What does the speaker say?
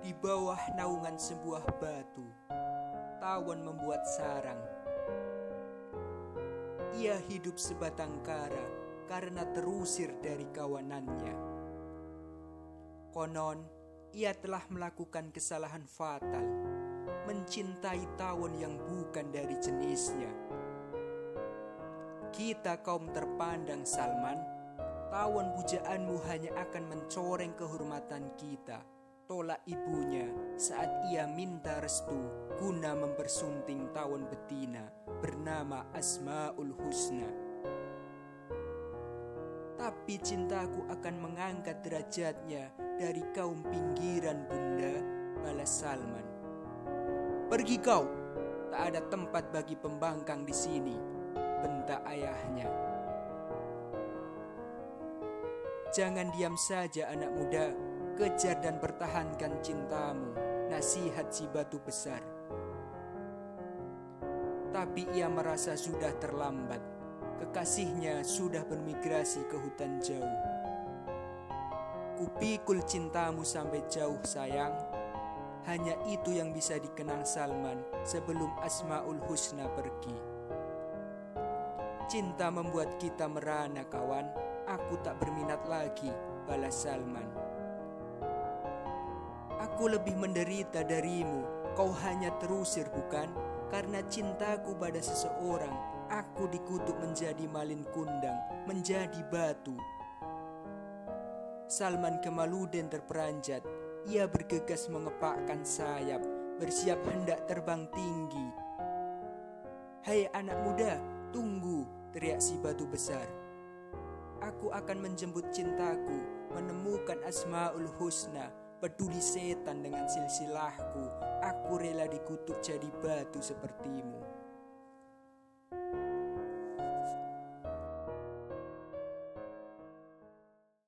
Di bawah naungan sebuah batu, tawon membuat sarang. Ia hidup sebatang kara karena terusir dari kawanannya. Konon, ia telah melakukan kesalahan fatal, mencintai tawon yang bukan dari jenisnya. Kita kaum terpandang Salman, tawon pujaanmu hanya akan mencoreng kehormatan kita. Tolak ibunya saat ia minta restu guna mempersunting tawon betina bernama Asmaul Husna. Tapi cintaku akan mengangkat derajatnya dari kaum pinggiran bunda, balas Salman. Pergi kau, tak ada tempat bagi pembangkang di sini, bentak ayahnya. Jangan diam saja anak muda, kejar dan pertahankan cintamu, nasihat si batu besar. Tapi ia merasa sudah terlambat, kekasihnya sudah bermigrasi ke hutan jauh. Kupikul cintamu sampai jauh sayang, hanya itu yang bisa dikenang Salman sebelum Asmaul Husna pergi. Cinta membuat kita merana kawan, aku tak berminat lagi, balas Salman. Aku lebih menderita darimu, kau hanya terusir bukan? Karena cintaku pada seseorang, aku dikutuk menjadi malin kundang, menjadi batu. Salman Kemaludin terperanjat, ia bergegas mengepakkan sayap, bersiap hendak terbang tinggi. Hai anak muda, tunggu, teriak si batu besar. Aku akan menjemput cintaku, menemukan Asmaul Husna, peduli setan dengan silsilahku. Aku rela dikutuk jadi batu sepertimu.